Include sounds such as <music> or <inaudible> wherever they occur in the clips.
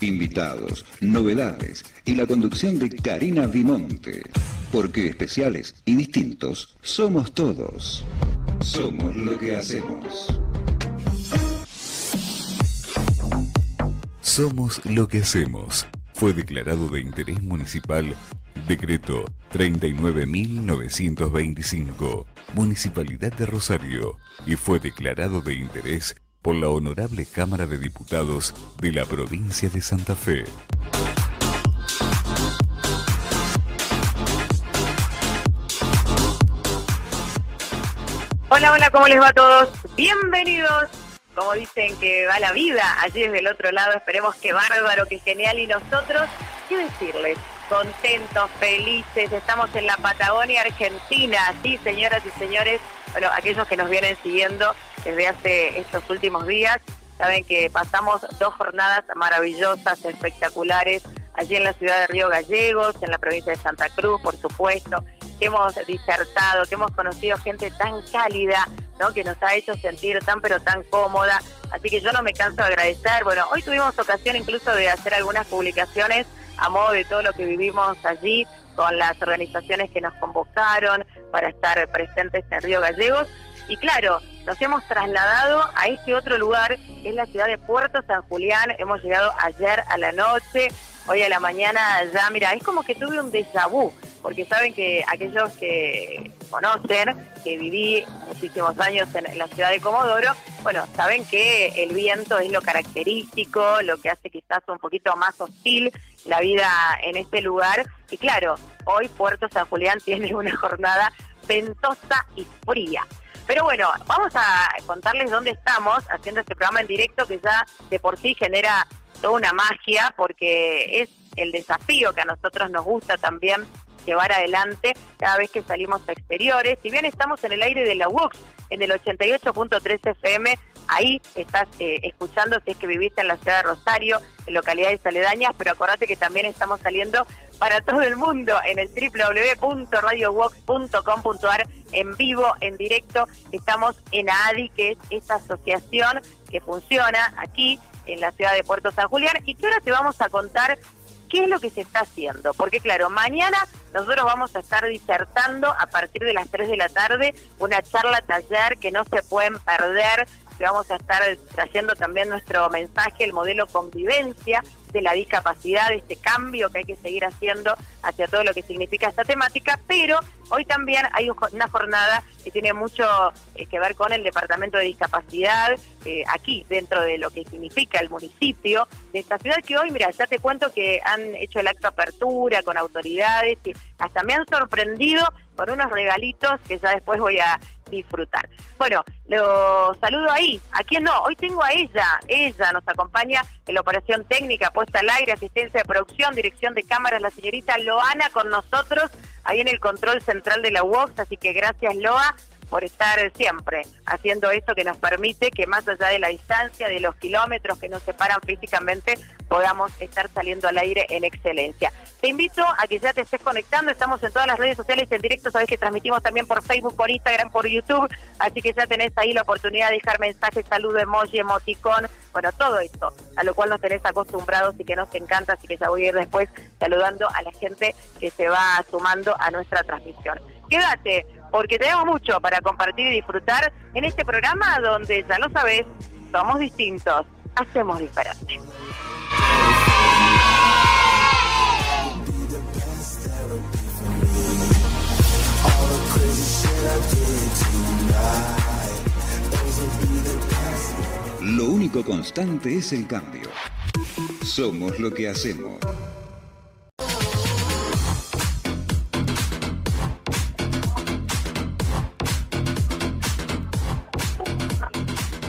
invitados, novedades y la conducción de Karina Vimonte. Porque especiales y distintos somos todos. Somos lo que hacemos. Somos lo que hacemos. Fue declarado de interés municipal Decreto 39.925, Municipalidad de Rosario, y fue declarado de interés por la Honorable Cámara de Diputados de la provincia de Santa Fe. Hola, hola, ¿cómo les va a todos? Bienvenidos. Como dicen que va la vida allí desde el otro lado, esperemos que bárbaro, que genial. Y nosotros, ¿qué decirles? contentos, felices, estamos en la Patagonia Argentina, sí, señoras y señores, bueno, aquellos que nos vienen siguiendo desde hace estos últimos días, saben que pasamos dos jornadas maravillosas, espectaculares, allí en la ciudad de Río Gallegos, en la provincia de Santa Cruz, por supuesto, que hemos disertado, que hemos conocido gente tan cálida, ¿no? que nos ha hecho sentir tan pero tan cómoda. Así que yo no me canso de agradecer. Bueno, hoy tuvimos ocasión incluso de hacer algunas publicaciones a modo de todo lo que vivimos allí con las organizaciones que nos convocaron para estar presentes en Río Gallegos. Y claro, nos hemos trasladado a este otro lugar, que es la ciudad de Puerto San Julián. Hemos llegado ayer a la noche, hoy a la mañana ya, mira, es como que tuve un déjà porque saben que aquellos que conocen, que viví muchísimos años en la ciudad de Comodoro, bueno, saben que el viento es lo característico, lo que hace quizás un poquito más hostil la vida en este lugar. Y claro, hoy Puerto San Julián tiene una jornada ventosa y fría. Pero bueno, vamos a contarles dónde estamos haciendo este programa en directo que ya de por sí genera toda una magia porque es el desafío que a nosotros nos gusta también llevar adelante cada vez que salimos a exteriores. Si bien estamos en el aire de la UOX, en el 88.3 FM, ahí estás eh, escuchando si es que viviste en la ciudad de Rosario, en localidades aledañas, pero acordate que también estamos saliendo para todo el mundo en el www.radiowox.com.ar en vivo, en directo. Estamos en ADI, que es esta asociación que funciona aquí en la ciudad de Puerto San Julián y que ahora te vamos a contar qué es lo que se está haciendo. Porque claro, mañana nosotros vamos a estar disertando a partir de las 3 de la tarde una charla taller que no se pueden perder vamos a estar trayendo también nuestro mensaje, el modelo convivencia de la discapacidad, este cambio que hay que seguir haciendo hacia todo lo que significa esta temática, pero hoy también hay una jornada que tiene mucho eh, que ver con el Departamento de Discapacidad, eh, aquí dentro de lo que significa el municipio de esta ciudad, que hoy, mira, ya te cuento que han hecho el acto apertura con autoridades y hasta me han sorprendido con unos regalitos que ya después voy a disfrutar. Bueno, lo saludo ahí. ¿A quién no? Hoy tengo a ella. Ella nos acompaña en la operación técnica, puesta al aire, asistencia de producción, dirección de cámaras, la señorita Loana con nosotros, ahí en el control central de la UOX. Así que gracias, Loa por estar siempre haciendo esto que nos permite que más allá de la distancia, de los kilómetros que nos separan físicamente, podamos estar saliendo al aire en excelencia. Te invito a que ya te estés conectando, estamos en todas las redes sociales en directo, sabes que transmitimos también por Facebook, por Instagram, por YouTube, así que ya tenés ahí la oportunidad de dejar mensajes, saludo, emoji, emoticón, bueno, todo esto, a lo cual nos tenés acostumbrados y que nos encanta, así que ya voy a ir después saludando a la gente que se va sumando a nuestra transmisión. Quédate, porque tenemos mucho para compartir y disfrutar en este programa donde, ya lo sabes, somos distintos, hacemos diferente. Lo único constante es el cambio. Somos lo que hacemos.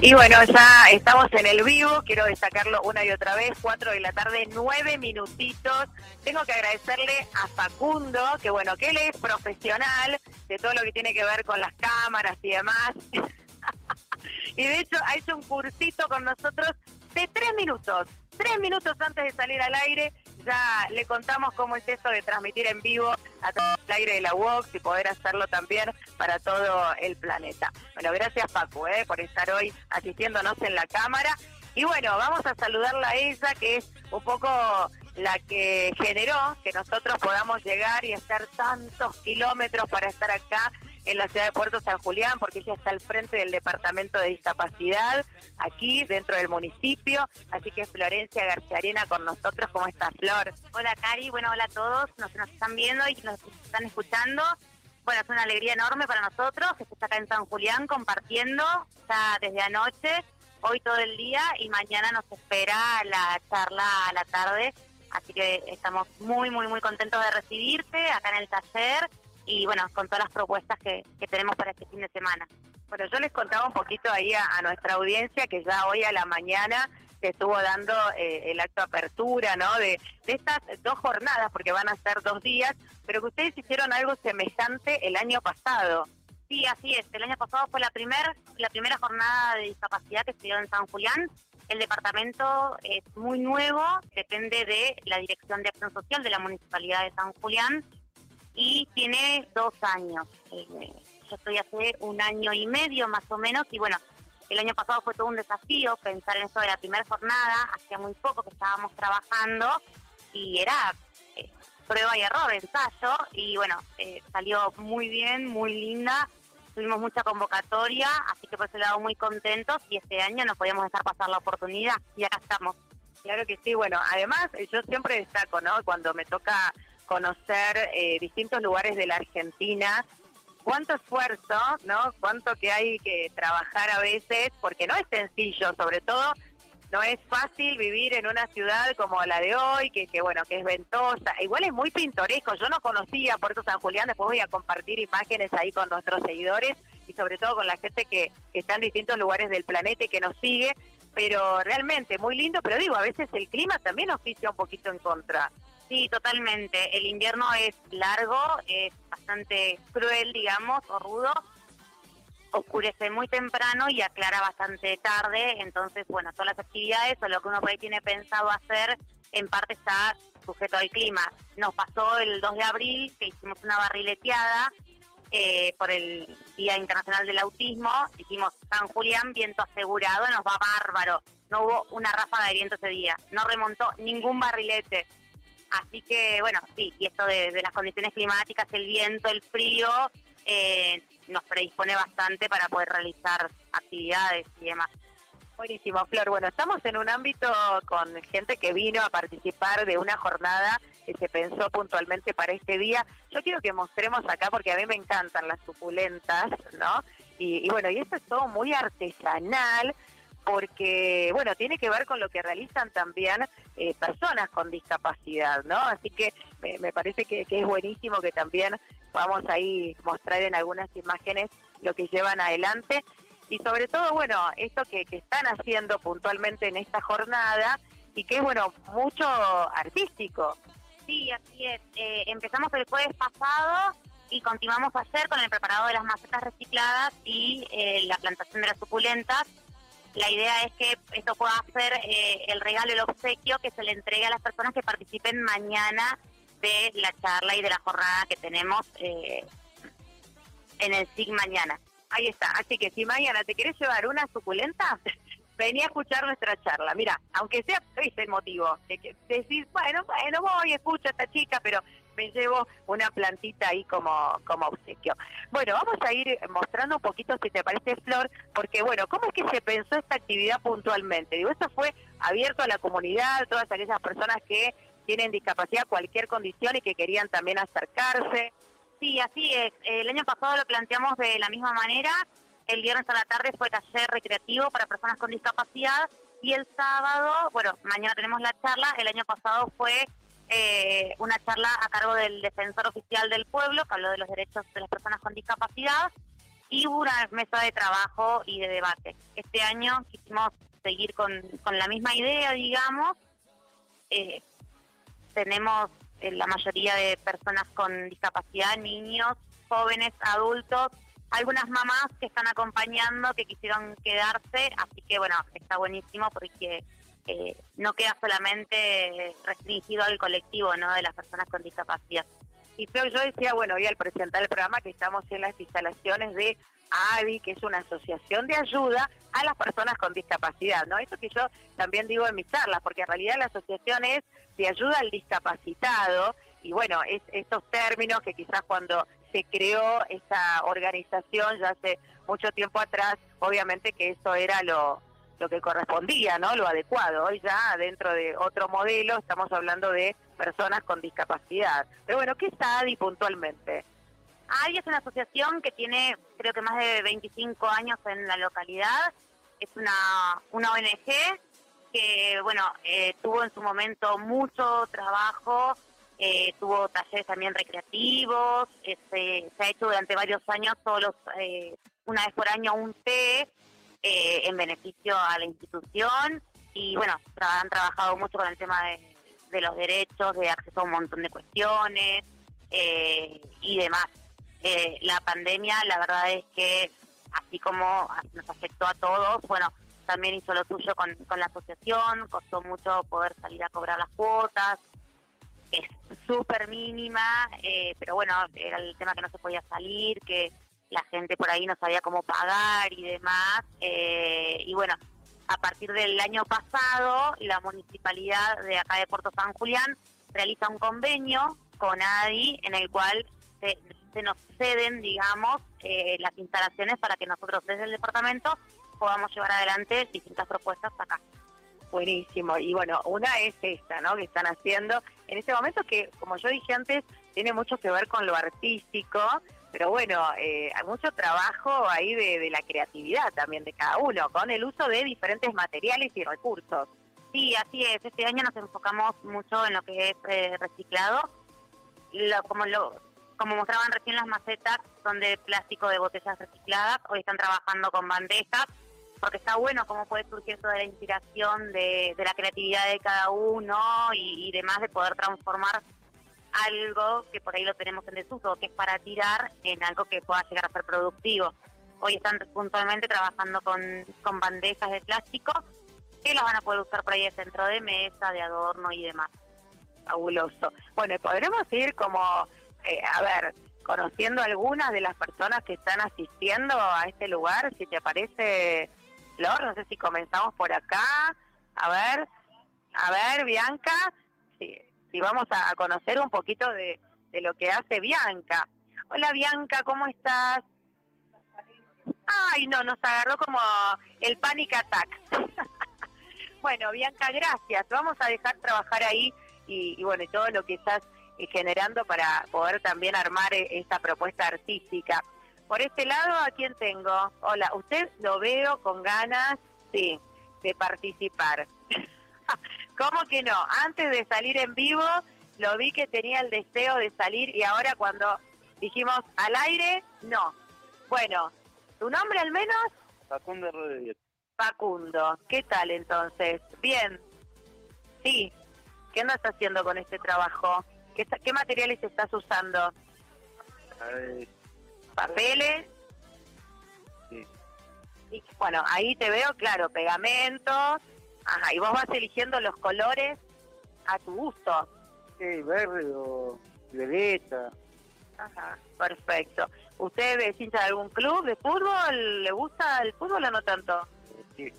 Y bueno, ya estamos en el vivo, quiero destacarlo una y otra vez, cuatro de la tarde, nueve minutitos. Tengo que agradecerle a Facundo, que bueno, que él es profesional de todo lo que tiene que ver con las cámaras y demás. <laughs> y de hecho ha hecho un cursito con nosotros de tres minutos, tres minutos antes de salir al aire ya le contamos cómo es esto de transmitir en vivo a todo el aire de la UOX y poder hacerlo también para todo el planeta. Bueno, gracias Paco eh, por estar hoy asistiéndonos en la cámara. Y bueno, vamos a saludarla a ella, que es un poco la que generó que nosotros podamos llegar y estar tantos kilómetros para estar acá en la ciudad de Puerto San Julián, porque ella está al frente del Departamento de Discapacidad, aquí dentro del municipio. Así que Florencia García Arena con nosotros. ¿Cómo estás, Flor? Hola, Cari. Bueno, hola a todos. Nos, nos están viendo y nos están escuchando. Bueno, es una alegría enorme para nosotros que está acá en San Julián compartiendo ya desde anoche, hoy todo el día y mañana nos espera la charla a la tarde. Así que estamos muy, muy, muy contentos de recibirte acá en el taller y bueno, con todas las propuestas que, tenemos para este fin de semana. Bueno, yo les contaba un poquito ahí a, nuestra audiencia que ya hoy a la mañana se estuvo dando eh, el acto de apertura, ¿no? De, de estas dos jornadas, porque van a ser dos días, pero que ustedes hicieron algo semejante el año pasado. Sí, así es. El año pasado fue la, primer, la primera jornada de discapacidad que se dio en San Julián. El departamento es muy nuevo, depende de la Dirección de Acción Social de la Municipalidad de San Julián y tiene dos años. Eh, yo estoy hace un año y medio más o menos y bueno, el año pasado fue todo un desafío pensar en eso de la primera jornada, hacía muy poco que estábamos trabajando y era eh, prueba y error, ensayo y bueno, eh, salió muy bien, muy linda, tuvimos mucha convocatoria, así que por ese lado muy contentos y este año no podíamos dejar pasar la oportunidad y acá estamos. Claro que sí, bueno, además yo siempre destaco, ¿no? Cuando me toca conocer eh, distintos lugares de la Argentina, cuánto esfuerzo, ¿no? Cuánto que hay que trabajar a veces, porque no es sencillo, sobre todo no es fácil vivir en una ciudad como la de hoy, que, bueno, que es ventosa, igual es muy pintoresco, yo no conocía Puerto San Julián, después voy a compartir imágenes ahí con nuestros seguidores y sobre todo con la gente que, está en distintos lugares del planeta y que nos sigue, pero realmente muy lindo, pero digo, a veces el clima también oficia un poquito en contra. Sí, totalmente. El invierno es largo, es bastante cruel, digamos, o rudo. Oscurece muy temprano y aclara bastante tarde. Entonces, bueno, todas las actividades o lo que uno por tiene pensado hacer, en parte está sujeto al clima. Nos pasó el 2 de abril que hicimos una barrileteada eh, por el Día Internacional del Autismo. Hicimos San Julián, viento asegurado, nos va bárbaro. No hubo una ráfaga de viento ese día. No remontó ningún barrilete Así que, bueno, sí, y esto de, las condiciones climáticas, el viento, el frío, eh, nos predispone bastante para poder realizar actividades y demás. Buenísimo, Flor. Bueno, estamos en un ámbito con gente que vino a participar de una jornada que se pensó puntualmente para este día. Yo quiero que mostremos acá, porque a mí me encantan las suculentas, ¿no? Y, y bueno, y esto es todo muy artesanal, porque, bueno, tiene que ver con lo que realizan también eh, personas con discapacidad, ¿no? Así que me, parece que, es buenísimo que también vamos ahí mostrar en algunas imágenes lo que llevan adelante y sobre todo, bueno, esto que, están haciendo puntualmente en esta jornada y que es, bueno, mucho artístico. Sí, así es. Eh, empezamos el jueves pasado y continuamos ayer con el preparado de las macetas recicladas y eh, la plantación de las suculentas la idea es que esto pueda ser eh, el regalo, el obsequio que se le entregue a las personas que participen mañana de la charla y de la jornada que tenemos eh, en el SIG mañana. Ahí está. Así que si mañana te quieres llevar una suculenta, <laughs> vení a escuchar nuestra charla. Mira, aunque sea, ¿viste el motivo? De que decís, bueno, bueno, voy, escucho a esta chica, pero me llevo una plantita ahí como, como obsequio. Bueno, vamos a ir mostrando un poquito, si te parece, Flor, porque bueno, ¿cómo es que se pensó esta actividad puntualmente? Digo, esto fue abierto a la comunidad, todas aquellas personas que tienen discapacidad, cualquier condición y que querían también acercarse. Sí, así es. El año pasado lo planteamos de la misma manera. El viernes a la tarde fue taller recreativo para personas con discapacidad y el sábado, bueno, mañana tenemos la charla. El año pasado fue eh, una charla a cargo del defensor oficial del pueblo, que habló de los derechos de las personas con discapacidad, y una mesa de trabajo y de debate. Este año quisimos seguir con, la misma idea, digamos. Eh, tenemos eh, la mayoría de personas con discapacidad, niños, jóvenes, adultos, algunas mamás que están acompañando, que quisieron quedarse, así que bueno, está buenísimo porque no queda solamente restringido al colectivo ¿no? de las personas con discapacidad. Y yo decía, bueno, hoy al presentar el programa que estamos en las instalaciones de ADI, que es una asociación de ayuda a las personas con discapacidad, ¿no? Eso que yo también digo en mis charlas, porque en realidad la asociación es de ayuda al discapacitado, y bueno, es, estos términos que quizás cuando se creó esta organización ya hace mucho tiempo atrás, obviamente que eso era lo, lo que correspondía, ¿no? Lo adecuado. Hoy ya dentro de otro modelo estamos hablando de personas con discapacidad. Pero bueno, ¿qué es ADI puntualmente? ADI es una asociación que tiene creo que más de 25 años en la localidad. Es una, una ONG que, bueno, eh, tuvo en su momento mucho trabajo, eh, tuvo talleres también recreativos, este, se ha hecho durante varios años, todos eh, una vez por año, un té en beneficio a la institución y, bueno, han trabajado mucho con el tema de los derechos, de acceso a un montón de cuestiones eh, y demás. Eh, la pandemia, la verdad es que así como nos afectó a todos, bueno, también hizo lo suyo con, la asociación, costó mucho poder salir a cobrar las cuotas, es súper mínima, eh, pero bueno, era el tema que no se podía salir, que la gente por ahí no sabía cómo pagar y demás, y bueno, a partir del año pasado, la municipalidad de acá de Puerto San Julián realiza un convenio con ADI en el cual se, nos ceden, digamos, eh, las instalaciones para que nosotros desde el departamento podamos llevar adelante distintas propuestas acá. Buenísimo. Y bueno, una es esta, ¿no? Que están haciendo en este momento que, como yo dije antes, tiene mucho que ver con lo artístico, pero bueno, eh, hay mucho trabajo ahí de, la creatividad también de cada uno, con el uso de diferentes materiales y recursos. Sí, así es. Este año nos enfocamos mucho en lo que es eh, reciclado. como lo como mostraban recién las macetas, son de plástico de botellas recicladas. Hoy están trabajando con bandejas, porque está bueno cómo puede surgir toda la inspiración de, la creatividad de cada uno y, y demás, de poder transformar algo que por ahí lo tenemos en desuso, que es para tirar en algo que pueda llegar a ser productivo. Hoy están puntualmente trabajando con, con bandejas de plástico que las van a poder usar por ahí de centro de mesa, de adorno y demás. Fabuloso. Bueno, podremos ir como, eh, a ver, conociendo algunas de las personas que están asistiendo a este lugar, si te parece, Flor, no sé si comenzamos por acá. A ver, a ver, Bianca. Y vamos a, conocer un poquito de, lo que hace Bianca. Hola Bianca, ¿cómo estás? Ay, no, nos agarró como el panic attack. <laughs> bueno, Bianca, gracias. Vamos a dejar trabajar ahí y, y bueno, todo lo que estás eh, generando para poder también armar eh, esta propuesta artística. Por este lado, ¿a quién tengo? Hola, usted lo veo con ganas, sí, de participar. <laughs> <laughs> ¿Cómo que no? Antes de salir en vivo, lo vi que tenía el deseo de salir y ahora cuando dijimos al aire, no. Bueno, ¿tu nombre al menos? Facundo Rodríguez. Facundo, ¿qué tal entonces? Bien. Sí. ¿Qué andas haciendo con este trabajo? ¿Qué, qué materiales estás usando? ¿Papeles? Sí. Y, bueno, ahí te veo, claro, pegamentos, Ajá, y vos vas eligiendo los colores a tu gusto. Sí, verde o violeta. Ajá, perfecto. ¿Usted es hincha de algún club de fútbol? ¿Le gusta el fútbol o no tanto? Sí.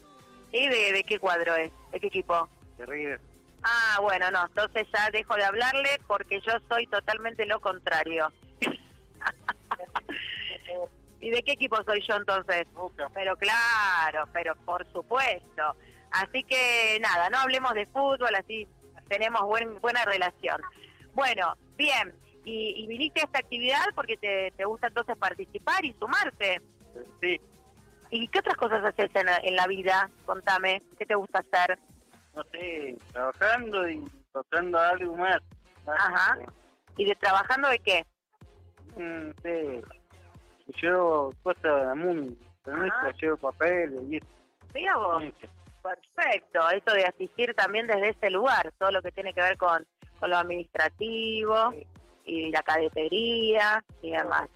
¿Y de, qué cuadro es? ¿De qué equipo? De River. Ah, bueno, no, entonces ya dejo de hablarle porque yo soy totalmente lo contrario. <laughs> ¿Y de qué equipo soy yo entonces? Pero claro, pero por supuesto. Así que nada, no hablemos de fútbol, así tenemos buen, buena relación. Bueno, bien, y, viniste a esta actividad porque te, gusta entonces participar y sumarte. Sí. ¿Y qué otras cosas haces en, la vida? Contame, ¿qué te gusta hacer? No sé, trabajando y tocando algo más. Ajá. ¿Y de trabajando de qué? Mm, sí. Llevo cosas de mundo, llevo papeles y eso. ¿Sí, vos? Perfecto, eso de asistir también desde ese lugar, todo lo que tiene que ver con, con lo administrativo y la cadetería y demás,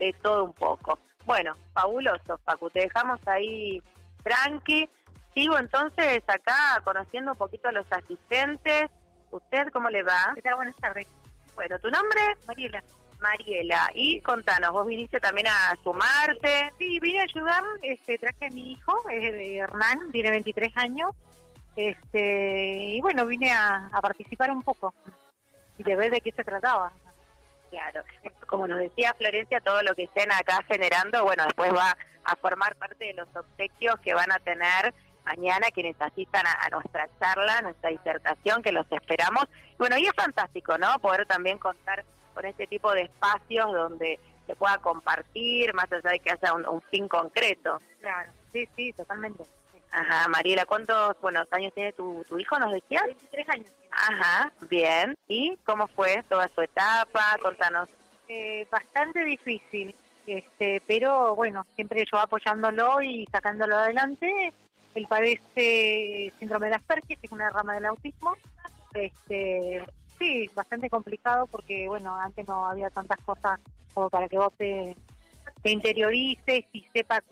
de todo un poco. Bueno, fabuloso, Pacu, te dejamos ahí tranqui. Sigo entonces acá conociendo un poquito a los asistentes. ¿Usted cómo le va? Buenas tardes. Bueno, ¿tu nombre? Mariela. Mariela. Y contanos, vos viniste también a sumarte. Sí, vine a ayudar, este, traje a mi hijo, es de Hernán, tiene 23 años, este, y bueno, vine a, participar un poco y de ver de qué se trataba. Claro, como nos decía Florencia, todo lo que estén acá generando, bueno, después va a formar parte de los obsequios que van a tener mañana quienes asistan a, a nuestra charla, nuestra disertación, que los esperamos. Bueno, y es fantástico, ¿no? Poder también contar con este tipo de espacios donde se pueda compartir, más allá de que haya un, un fin concreto. Claro, sí, sí, totalmente. Ajá, Mariela, ¿cuántos buenos años tiene tu, tu hijo, nos decías? 23 años. Ajá, bien. ¿Y cómo fue toda su etapa? Contanos. Eh, bastante difícil, este, pero bueno, siempre yo apoyándolo y sacándolo adelante. Él padece síndrome de Asperger, que es una rama del autismo. Este, sí, bastante complicado porque bueno, antes no había tantas cosas como para que vos te, te interiorices y sepas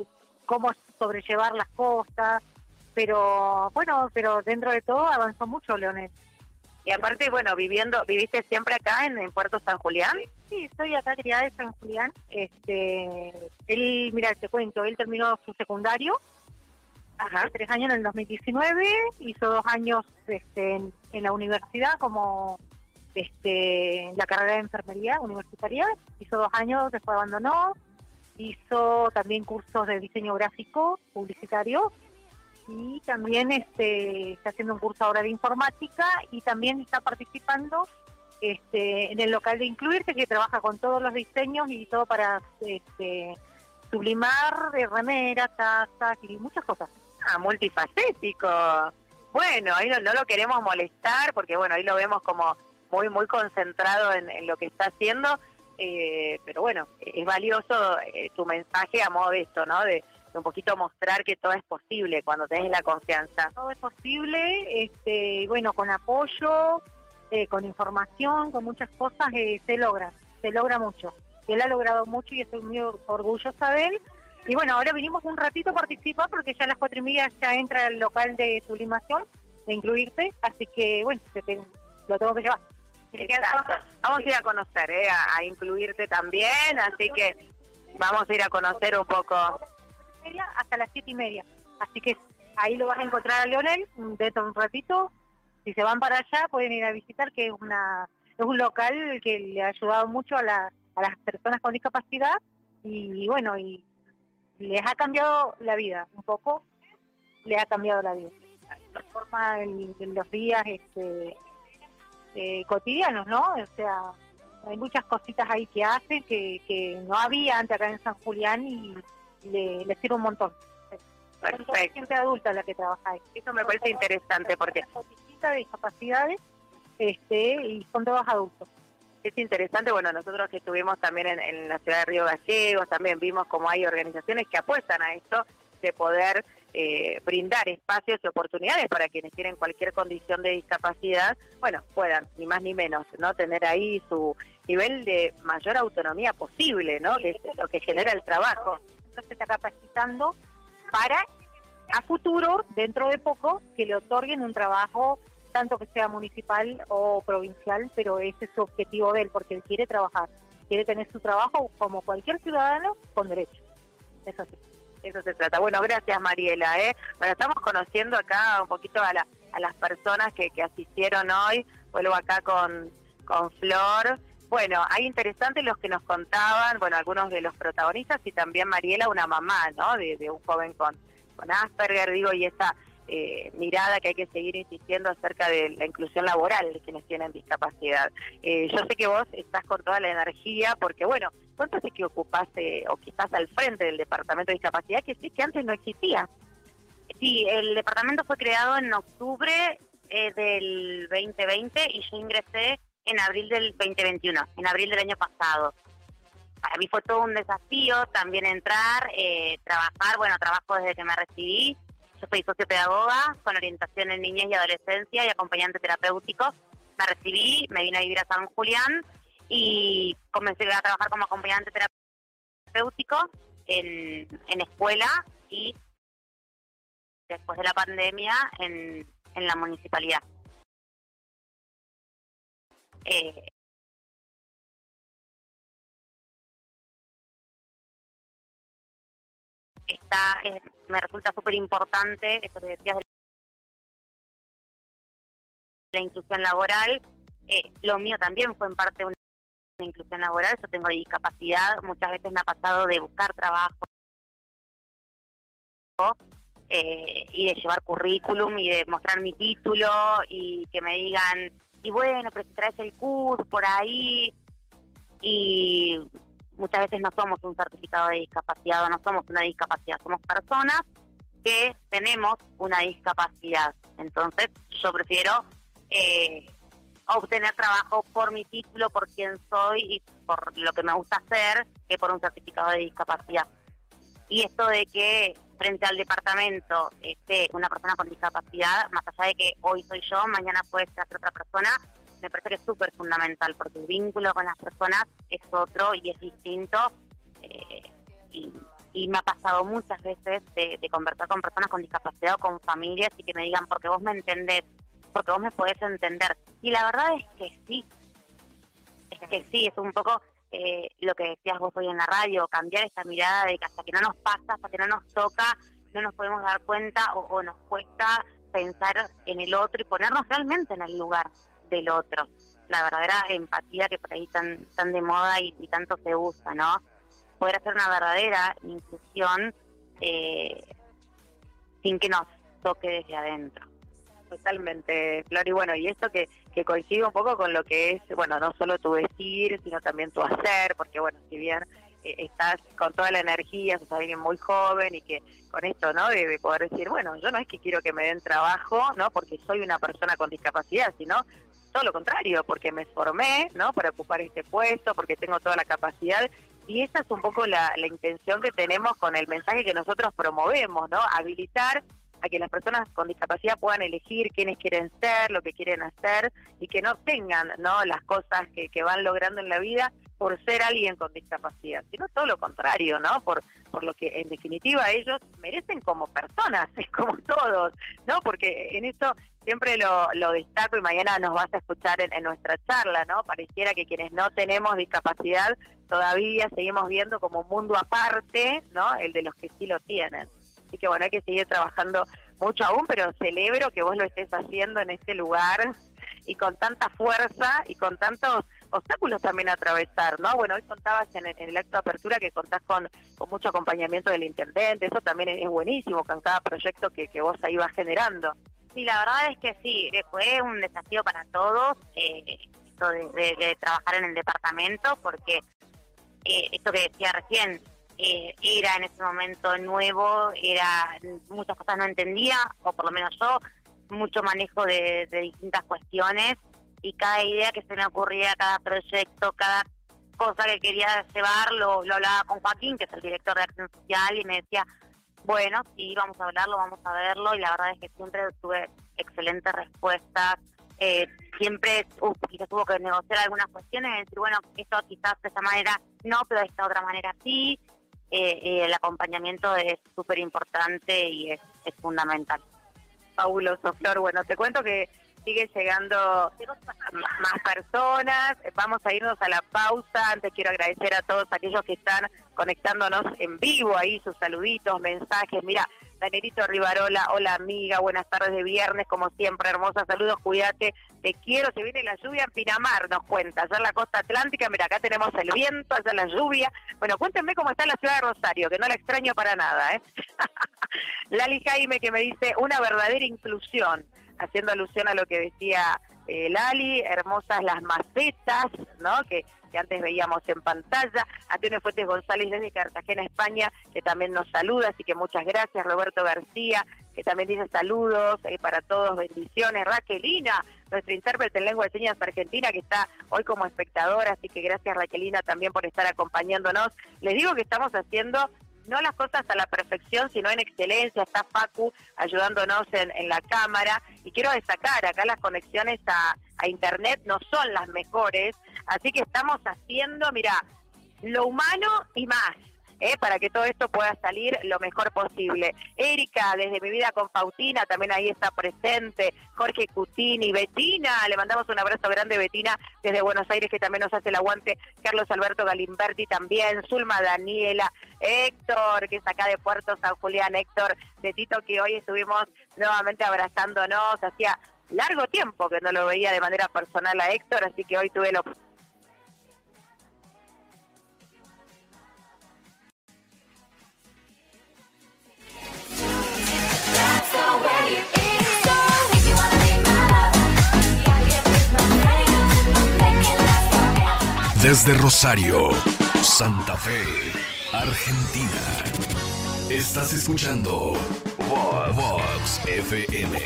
cómo sobrellevar las cosas. Pero bueno, pero dentro de todo avanzó mucho Leonel. Y aparte, bueno, viviendo, ¿viviste siempre acá en, en Puerto San Julián? Sí, estoy acá criada de San Julián. Este, él, mira, te cuento, él terminó su secundario, hace tres años en el 2019, hizo dos años este, en, en la universidad como este, la carrera de enfermería universitaria, hizo dos años, después abandonó, hizo también cursos de diseño gráfico publicitario y también este, está haciendo un curso ahora de informática y también está participando este, en el local de Incluirse, que trabaja con todos los diseños y todo para este, sublimar de remeras, tazas y muchas cosas. Ah, multifacético. Bueno, ahí no, no lo queremos molestar porque, bueno, ahí lo vemos como muy, muy concentrado en, lo que está haciendo. eh, pero bueno, es valioso eh, tu mensaje a modo de esto, ¿no? De, un poquito mostrar que todo es posible cuando tenés la confianza. Todo es posible, este, bueno, con apoyo, eh, con información, con muchas cosas, se logra, se logra mucho. Él ha logrado mucho y estoy muy orgullosa de él. Y bueno, ahora vinimos un ratito a participar porque ya a las cuatro y media ya entra el local de sublimación, de incluirte, así que bueno, lo tengo que llevar. Vamos a ir a conocer, ¿eh? a, incluirte también, así que vamos a ir a conocer un poco. hasta las siete y media. Así que ahí lo vas a encontrar a Leonel de un ratito. Si se van para allá, pueden ir a visitar, que es una es un local que le ha ayudado mucho a, la- a las personas con discapacidad y bueno, y les ha cambiado la vida, un poco le ha cambiado la vida. La forma en, en los días este, eh, cotidianos, ¿no? O sea, hay muchas cositas ahí que hacen que, que no había antes acá en San Julián y le, le sirve un montón. Perfecto. gente adulta la que trabaja ahí. Eso me parece interesante porque de discapacidades este, y son todos adultos. es interesante, bueno, nosotros que estuvimos también en, en la ciudad de Río Gallegos, también vimos cómo hay organizaciones que apuestan a esto de poder eh, brindar espacios y oportunidades para quienes tienen cualquier condición de discapacidad, bueno, puedan, ni más ni menos, ¿no? Tener ahí su nivel de mayor autonomía posible, ¿no? Que es lo que genera el trabajo. Entonces está capacitando para a futuro, dentro de poco, que le otorguen un trabajo, tanto que sea municipal o provincial, pero ese es su objetivo de él, porque él quiere trabajar, quiere tener su trabajo como cualquier ciudadano con derecho. Eso sí. Eso se trata. Bueno, gracias Mariela. ¿eh? Bueno, estamos conociendo acá un poquito a, la- a las personas que, que asistieron hoy. Vuelvo acá con, con Flor. Bueno, hay interesantes los que nos contaban, bueno, algunos de los protagonistas y también Mariela, una mamá, ¿no? De, de un joven con, con Asperger, digo, y esa eh, mirada que hay que seguir insistiendo acerca de la inclusión laboral de quienes tienen discapacidad. Eh, yo sé que vos estás con toda la energía porque, bueno, ¿cuánto hace que ocupaste o que estás al frente del Departamento de Discapacidad que sí que antes no existía? Sí, el departamento fue creado en octubre eh, del 2020 y yo ingresé en abril del 2021, en abril del año pasado. Para mí fue todo un desafío también entrar, eh, trabajar, bueno, trabajo desde que me recibí. Yo soy sociopedagoga con orientación en niñez y adolescencia y acompañante terapéutico. Me recibí, me vine a vivir a San Julián y comencé a trabajar como acompañante terapéutico en, en escuela y después de la pandemia en, en la municipalidad. Eh, está eh, me resulta súper importante, esto que decías de la inclusión laboral, eh, lo mío también fue en parte una inclusión laboral, yo tengo discapacidad, muchas veces me ha pasado de buscar trabajo eh, y de llevar currículum y de mostrar mi título y que me digan, y bueno, pero si traes el curso por ahí y muchas veces no somos un certificado de discapacidad o no somos una discapacidad, somos personas que tenemos una discapacidad. Entonces yo prefiero eh, obtener trabajo por mi título, por quién soy y por lo que me gusta hacer, que por un certificado de discapacidad. Y esto de que frente al departamento esté una persona con discapacidad, más allá de que hoy soy yo, mañana puede ser otra persona, me parece que es súper fundamental porque el vínculo con las personas es otro y es distinto. Eh, y, me ha pasado muchas veces de, de, conversar con personas con discapacidad o con familias y que me digan, porque vos me entendés, porque vos me podés entender. Y la verdad es que sí, es que sí, es un poco eh, lo que decías vos hoy en la radio, cambiar esta mirada de que hasta que no nos pasa, hasta que no nos toca, no nos podemos dar cuenta o, nos cuesta pensar en el otro y ponernos realmente en el lugar del otro. La verdadera empatía que por ahí tan, tan de moda y, tanto se usa, ¿no? Poder hacer una verdadera inclusión eh, sin que nos toque desde adentro. Totalmente, Flor. Y bueno, y esto que, que coincide un poco con lo que es, bueno, no solo tu decir, sino también tu hacer, porque bueno, si bien eh, estás con toda la energía, sos alguien muy joven y que con esto, ¿no? De, poder decir, bueno, yo no es que quiero que me den trabajo, ¿no? Porque soy una persona con discapacidad, sino todo lo contrario, porque me formé, ¿no? Para ocupar este puesto, porque tengo toda la capacidad y esa es un poco la, la, intención que tenemos con el mensaje que nosotros promovemos, ¿no? Habilitar a que las personas con discapacidad puedan elegir quiénes quieren ser, lo que quieren hacer y que no tengan ¿no? las cosas que, que van logrando en la vida por ser alguien con discapacidad, sino todo lo contrario, ¿no? Por, por lo que en definitiva ellos merecen como personas, <laughs> como todos, ¿no? Porque en eso siempre lo, lo destaco y mañana nos vas a escuchar en, en nuestra charla, ¿no? Pareciera que quienes no tenemos discapacidad todavía seguimos viendo como un mundo aparte, ¿no? El de los que sí lo tienen. Así que bueno, hay que seguir trabajando mucho aún, pero celebro que vos lo estés haciendo en este lugar y con tanta fuerza y con tantos obstáculos también a atravesar, ¿no? Bueno, hoy contabas en el, acto de apertura que contás con, mucho acompañamiento del intendente, eso también es, buenísimo con cada proyecto que, vos ahí vas generando. Sí, la verdad es que sí, fue un desafío para todos eh, esto de, trabajar en el departamento, porque eh, esto que decía recién, eh, era en ese momento nuevo, era muchas cosas no entendía, o por lo menos yo, mucho manejo de, distintas cuestiones y cada idea que se me ocurría, cada proyecto, cada cosa que quería llevar, lo, hablaba con Joaquín, que es el director de Acción Social, y me decía, bueno, sí, vamos a hablarlo, vamos a verlo, y la verdad es que siempre tuve excelentes respuestas. Eh, siempre uh, quizás tuvo que negociar algunas cuestiones, decir, bueno, esto quizás de esta manera no, pero de esta otra manera sí, eh, el acompañamiento es súper importante y es, fundamental. Fabuloso, Flor. Bueno, te cuento que sigue llegando más personas. Vamos a irnos a la pausa. Antes quiero agradecer a todos aquellos que están conectándonos en vivo ahí, sus saluditos, mensajes. Mira, Danerito Rivarola, hola amiga, buenas tardes de viernes, como siempre, hermosa, saludos, cuídate, te quiero, se viene la lluvia en Pinamar, nos cuenta, allá la costa atlántica, mira, acá tenemos el viento, allá la lluvia, bueno, cuéntenme cómo está la ciudad de Rosario, que no la extraño para nada, ¿eh? <laughs> Lali Jaime que me dice, una verdadera inclusión, haciendo alusión a lo que decía eh, Lali, hermosas las macetas, ¿no?, que que antes veíamos en pantalla. Antonio Fuentes González desde Cartagena, España, que también nos saluda, así que muchas gracias. Roberto García, que también dice saludos eh, para todos, bendiciones. Raquelina, nuestra intérprete en lengua de señas argentina, que está hoy como espectadora, así que gracias Raquelina también por estar acompañándonos. Les digo que estamos haciendo no las cosas a la perfección, sino en excelencia. Está Facu ayudándonos en, la cámara. Y quiero destacar, acá las conexiones a, a Internet no son las mejores, así que estamos haciendo, mira, lo humano y más. ¿Eh? para que todo esto pueda salir lo mejor posible. Erika, desde mi vida con Pautina, también ahí está presente. Jorge Cutini, Betina, le mandamos un abrazo grande, Betina, desde Buenos Aires, que también nos hace el aguante. Carlos Alberto Galimberti también, Zulma Daniela, Héctor, que es acá de Puerto San Julián, Héctor de Tito, que hoy estuvimos nuevamente abrazándonos, hacía largo tiempo que no lo veía de manera personal a Héctor, así que hoy tuve la Desde Rosario, Santa Fe, Argentina. Estás escuchando Vox FM.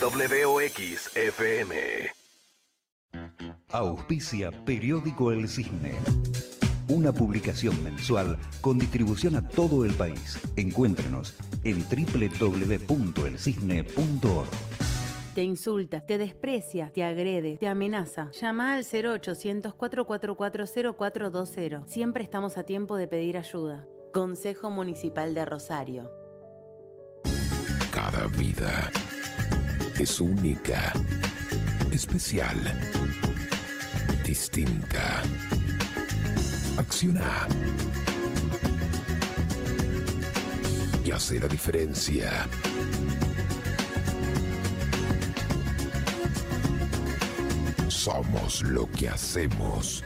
WOX FM. Auspicia Periódico El Cisne. Una publicación mensual con distribución a todo el país. Encuéntrenos en www.elcisne.org. Te insulta, te desprecia, te agrede, te amenaza. Llama al 0800 444 Siempre estamos a tiempo de pedir ayuda. Consejo Municipal de Rosario. Cada vida es única, especial, distinta. Acciona. Y hace la diferencia. Somos lo que hacemos.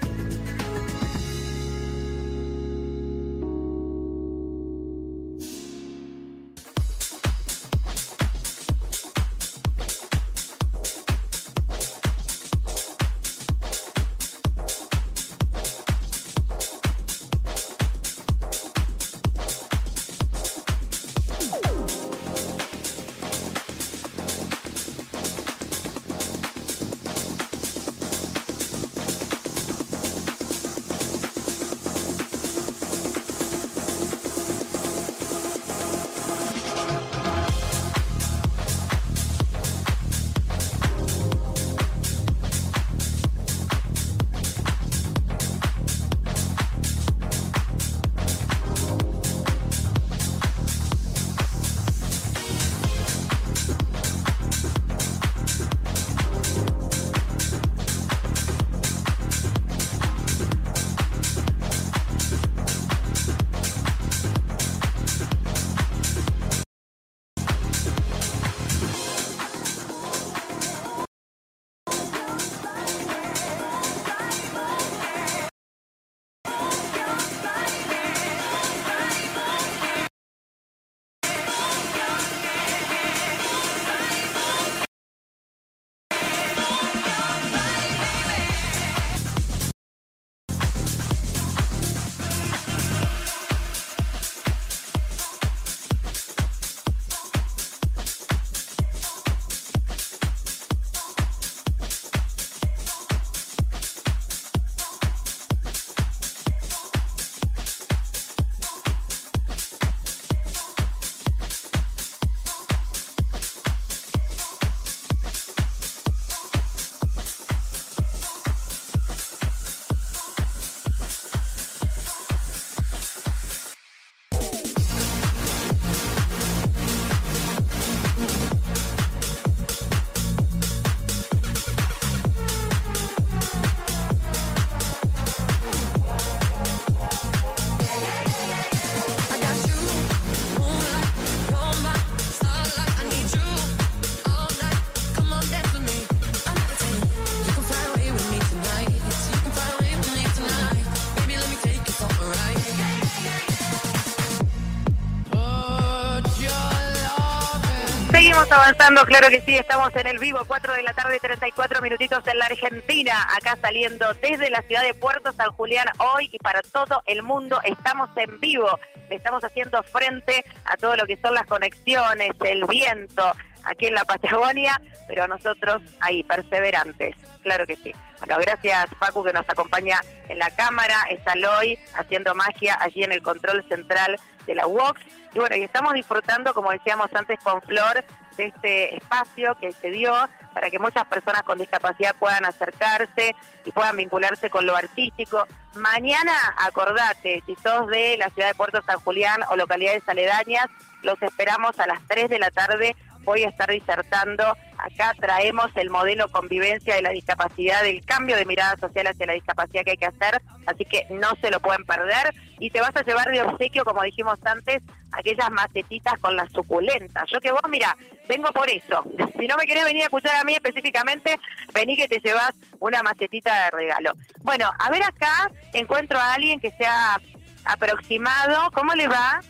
Avanzando, claro que sí, estamos en el vivo, 4 de la tarde, 34 minutitos en la Argentina, acá saliendo desde la ciudad de Puerto San Julián hoy y para todo el mundo estamos en vivo, estamos haciendo frente a todo lo que son las conexiones, el viento aquí en la Patagonia, pero nosotros ahí, perseverantes, claro que sí. Bueno, gracias Pacu que nos acompaña en la cámara, está Loy haciendo magia allí en el control central de la UOX. Y bueno, y estamos disfrutando, como decíamos antes con Flor, de este espacio que se dio para que muchas personas con discapacidad puedan acercarse y puedan vincularse con lo artístico. Mañana, acordate, si sos de la ciudad de Puerto San Julián o localidades aledañas, los esperamos a las 3 de la tarde. Voy a estar disertando. Acá traemos el modelo convivencia de la discapacidad, del cambio de mirada social hacia la discapacidad que hay que hacer. Así que no se lo pueden perder. Y te vas a llevar de obsequio, como dijimos antes, aquellas macetitas con las suculentas. Yo que vos, mira, vengo por eso. <laughs> Si no me querés venir a escuchar a mí específicamente, vení que te llevas una macetita de regalo. Bueno, a ver acá encuentro a alguien que se ha aproximado. ¿Cómo le va?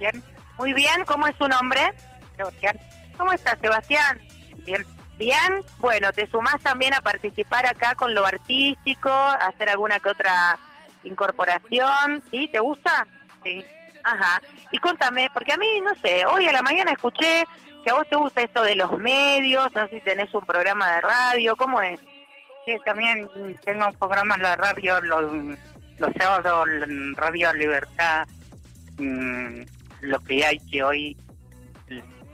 Bien. Muy bien, ¿cómo es su nombre? Sebastián. ¿Cómo estás, Sebastián? Bien. Bien, bueno, te sumás también a participar acá con lo artístico, hacer alguna que otra incorporación, ¿sí? ¿Te gusta? Sí. Ajá. Y contame, porque a mí, no sé, hoy a la mañana escuché que a vos te gusta esto de los medios, no sé si tenés un programa de radio, ¿cómo es? Sí, también tengo programas de radio los, los sábados Radio Libertad, mm, lo que hay que hoy.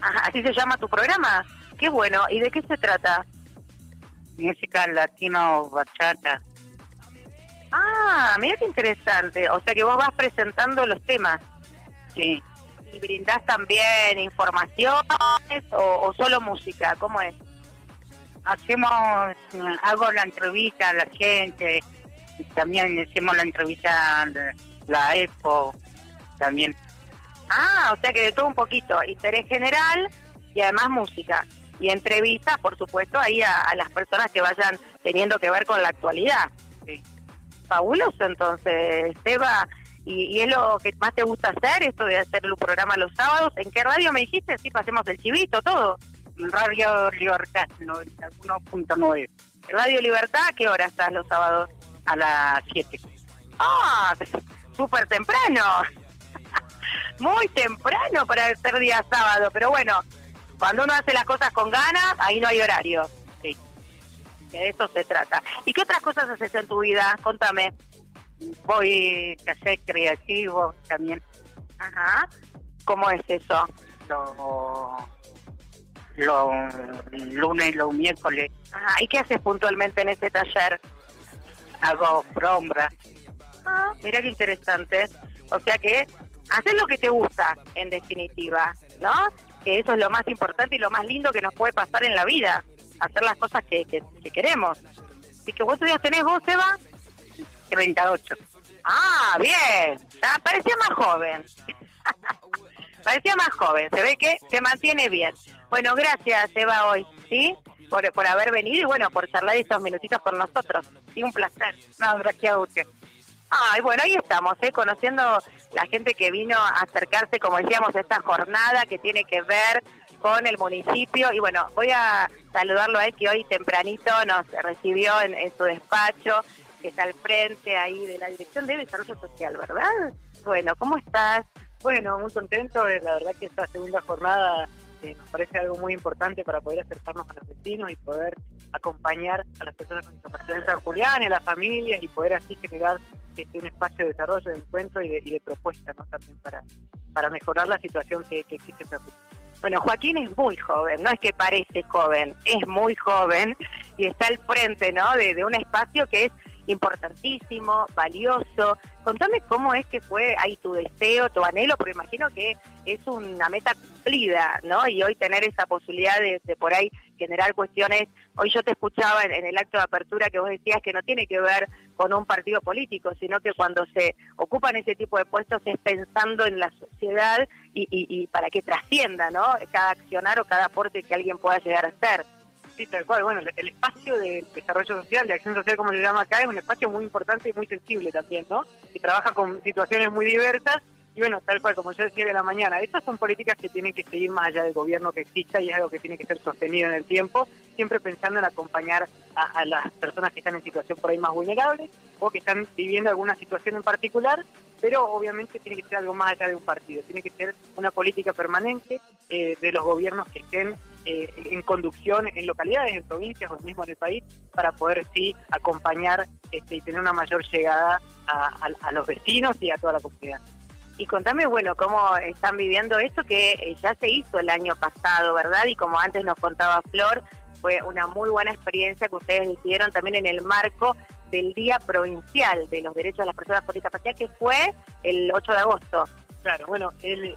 Ajá, ¿así se llama tu programa? Qué bueno, ¿y de qué se trata? Música latino bachata. Ah, mira qué interesante, o sea que vos vas presentando los temas. Sí, ¿Y brindás también informaciones o, o solo música? ¿Cómo es? hacemos, hago la entrevista a la gente, y también hacemos la entrevista a la- la EPO, también. Ah, o sea que de todo un poquito, interés general y además música. Y entrevistas, por supuesto, ahí a, a las personas que vayan teniendo que ver con la actualidad. Sí. Fabuloso entonces, Seba. ¿Y, y es lo que más te gusta hacer, esto de hacer el programa los sábados? ¿En qué radio me dijiste? Sí, pasemos el chivito, todo. Radio Libertad 91.9 Radio Libertad, ¿a qué hora estás los sábados? a las 7. Ah, súper temprano. <laughs> Muy temprano para ser día sábado, pero bueno, cuando uno hace las cosas con ganas, ahí no hay horario. Sí. De eso se trata. ¿Y qué otras cosas haces en tu vida? Contame. Voy a hacer creativo también. Ajá. ¿Cómo es eso? Los los lunes y los miércoles Ajá. ¿Y qué haces puntualmente en ese taller? hago brombra. Ah, mira qué interesante. O sea que hacer lo que te gusta, en definitiva, ¿no? Que eso es lo más importante y lo más lindo que nos puede pasar en la vida. Hacer las cosas que, que, que queremos. Así que ¿cuántos días tenés vos, Eva? 38. Ah, bien. Parecía más joven. <laughs> parecía más joven. Se ve que se mantiene bien. Bueno, gracias, Eva, hoy, ¿sí? Por, por haber venido y, bueno, por charlar estos minutitos con nosotros. Sí, un placer. No, gracias a usted. Ay, bueno, ahí estamos, ¿eh? conociendo la gente que vino a acercarse, como decíamos, a esta jornada que tiene que ver con el municipio. Y bueno, voy a saludarlo a él que hoy tempranito nos recibió en, en su despacho, que está al frente ahí de la Dirección de Desarrollo Social, ¿verdad? Bueno, ¿cómo estás? Bueno, muy contento. La verdad que esta segunda jornada eh, nos parece algo muy importante para poder acercarnos a los vecinos y poder acompañar a las personas con discapacidad en San Julián, a las familias y poder así generar este, un espacio de desarrollo, de encuentro y de, y propuesta ¿no? también para, para mejorar la situación que, existe en San Julián. Bueno, Joaquín es muy joven, no es que parece joven, es muy joven y está al frente, ¿no? De un espacio que es importantísimo, valioso. Contame cómo es que fue ahí tu deseo, tu anhelo, porque imagino que es una meta cumplida, ¿no? Y hoy tener esa posibilidad de, por ahí generar cuestiones. Hoy yo te escuchaba en, en el acto de apertura que vos decías que no tiene que ver con un partido político, sino que cuando se ocupan ese tipo de puestos es pensando en la sociedad y, y, y para que trascienda, ¿no? Cada accionar o cada aporte que alguien pueda llegar a hacer. Sí, tal cual. Bueno, el- espacio de desarrollo social, de acción social, como se llama acá, es un espacio muy importante y muy sensible también, ¿no? Y trabaja con situaciones muy diversas. Y bueno, tal cual, como yo decía de la mañana, estas son políticas que tienen que seguir más allá del gobierno que exista y es algo que tiene que ser sostenido en el tiempo, siempre pensando en acompañar a, a las personas que están en situación por ahí más vulnerables o que están viviendo alguna situación en particular, pero obviamente tiene que ser algo más allá de un partido, tiene que ser una política permanente eh, de los gobiernos que estén eh, en conducción en localidades, en provincias o mismo en el país, para poder sí acompañar este, y tener una mayor llegada a, los vecinos y a toda la comunidad. Y contame, bueno, cómo están viviendo esto que eh, ya se hizo el año pasado, ¿verdad? Y como antes nos contaba Flor, fue una muy buena experiencia que ustedes hicieron también en el marco del Día Provincial de los Derechos de las Personas con Discapacidad, que fue el 8 de agosto. Claro, bueno, el,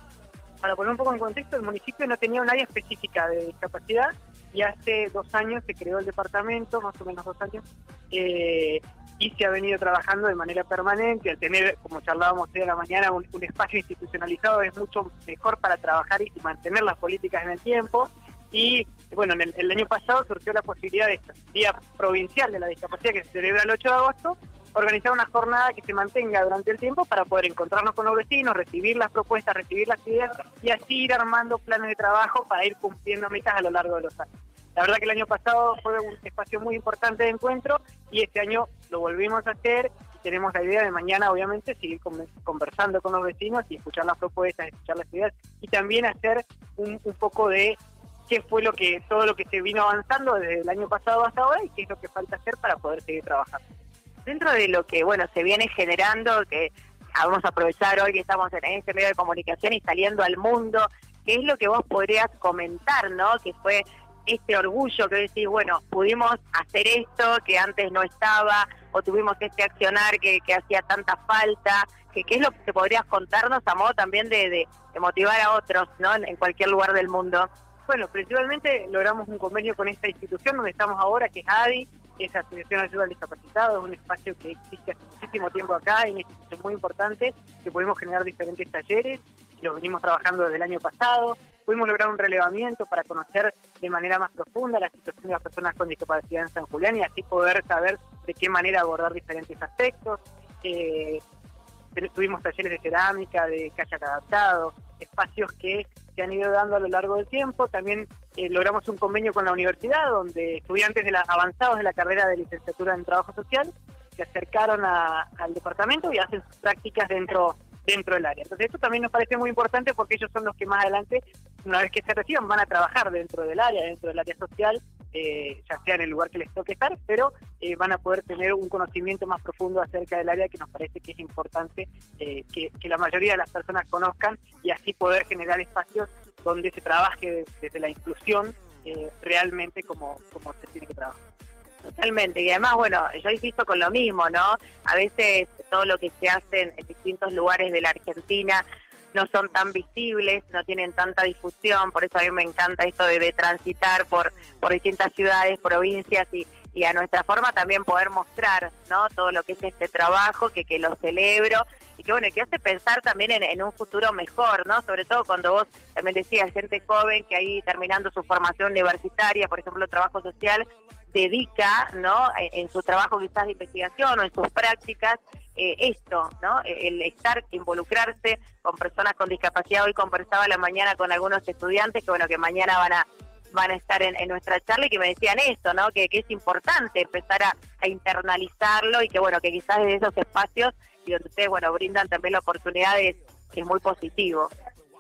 para poner un poco en contexto, el municipio no tenía un área específica de discapacidad y hace dos años se creó el departamento, más o menos dos años, eh, y se ha venido trabajando de manera permanente. Al tener, como charlábamos hoy a la mañana, un, espacio institucionalizado es mucho mejor para trabajar y mantener las políticas en el tiempo. Y bueno, en el, el año pasado surgió la posibilidad de este Día Provincial de la Discapacidad que se celebra el 8 de agosto, organizar una jornada que se mantenga durante el tiempo para poder encontrarnos con los vecinos, recibir las propuestas, recibir las ideas y así ir armando planes de trabajo para ir cumpliendo metas a lo largo de los años. La verdad que el año pasado fue un espacio muy importante de encuentro y este año lo volvimos a hacer y tenemos la idea de mañana, obviamente, seguir conversando con los vecinos y escuchar las propuestas, escuchar las ideas y también hacer un, poco de qué fue lo que todo lo que se vino avanzando desde el año pasado hasta ahora y qué es lo que falta hacer para poder seguir trabajando. Dentro de lo que, bueno, se viene generando, que vamos a aprovechar hoy que estamos en este medio de comunicación y saliendo al mundo, ¿qué es lo que vos podrías comentar, no? Que fue este orgullo que decís, bueno, pudimos hacer esto que antes no estaba, o tuvimos este accionar que, que hacía tanta falta, que qué es lo que podrías contarnos a modo también de, de, motivar a otros, ¿no? En, cualquier lugar del mundo. Bueno, principalmente logramos un convenio con esta institución donde estamos ahora, que es ADI, es Asociación Ayuda al Discapacitado, es un espacio que existe hace muchísimo tiempo acá, y una institución muy importante, que pudimos generar diferentes talleres, lo venimos trabajando desde el año pasado, pudimos lograr un relevamiento para conocer de manera más profunda la situación de las personas con discapacidad en San Julián y así poder saber de qué manera abordar diferentes aspectos. Eh, tuvimos talleres de cerámica, de kayak adaptado, espacios que se han ido dando a lo largo del tiempo. También eh, logramos un convenio con la universidad donde estudiantes avanzados de la carrera de licenciatura en trabajo social se acercaron al departamento y hacen sus prácticas dentro dentro del área. Entonces esto también nos parece muy importante porque ellos son los que más adelante, una vez que se reciban, van a trabajar dentro del área, dentro del área social, eh, ya sea en el lugar que les toque estar, pero eh, van a poder tener un conocimiento más profundo acerca del área que nos parece que es importante eh, que, la mayoría de las personas conozcan y así poder generar espacios donde se trabaje desde la inclusión realmente como, como se tiene que trabajar. Totalmente, y además, bueno, yo insisto con lo mismo, ¿no? A veces todo lo que se hace en distintos lugares de la Argentina no son tan visibles, no tienen tanta difusión, por eso a mí me encanta esto de, transitar por, por distintas ciudades, provincias y, y a nuestra forma también poder mostrar no todo lo que es este trabajo, que, que lo celebro y que bueno, que hace pensar también en, en, un futuro mejor, ¿no? Sobre todo cuando vos también decías, gente joven que ahí terminando su formación universitaria, por ejemplo, trabajo social, dedica, ¿no? En, en su trabajo quizás de investigación o en sus prácticas, eh, esto, ¿no? El estar, involucrarse con personas con discapacidad. Hoy conversaba la mañana con algunos estudiantes que, bueno, que mañana van a van a estar en, nuestra charla y que me decían esto, ¿no? Que, que es importante empezar a, internalizarlo y que, bueno, que quizás desde esos espacios y donde ustedes, bueno, brindan también la oportunidad es, muy positivo.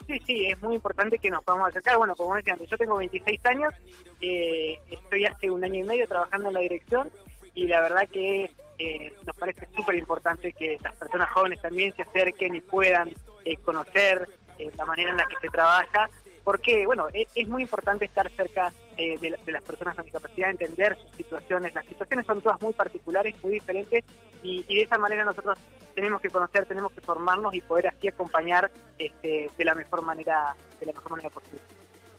Sí, sí, es muy importante que nos podamos acercar. Bueno, como decía yo tengo 26 años, eh, estoy hace un año y medio trabajando en la dirección y la verdad que eh, nos parece súper importante que las personas jóvenes también se acerquen y puedan eh, conocer la manera en la que se trabaja porque, bueno, es, es muy importante estar cerca eh, de, las personas con discapacidad, entender sus situaciones. Las situaciones son todas muy particulares, muy diferentes, y, y, de esa manera nosotros tenemos que conocer, tenemos que formarnos y poder así acompañar este, de la mejor manera, de la mejor manera posible.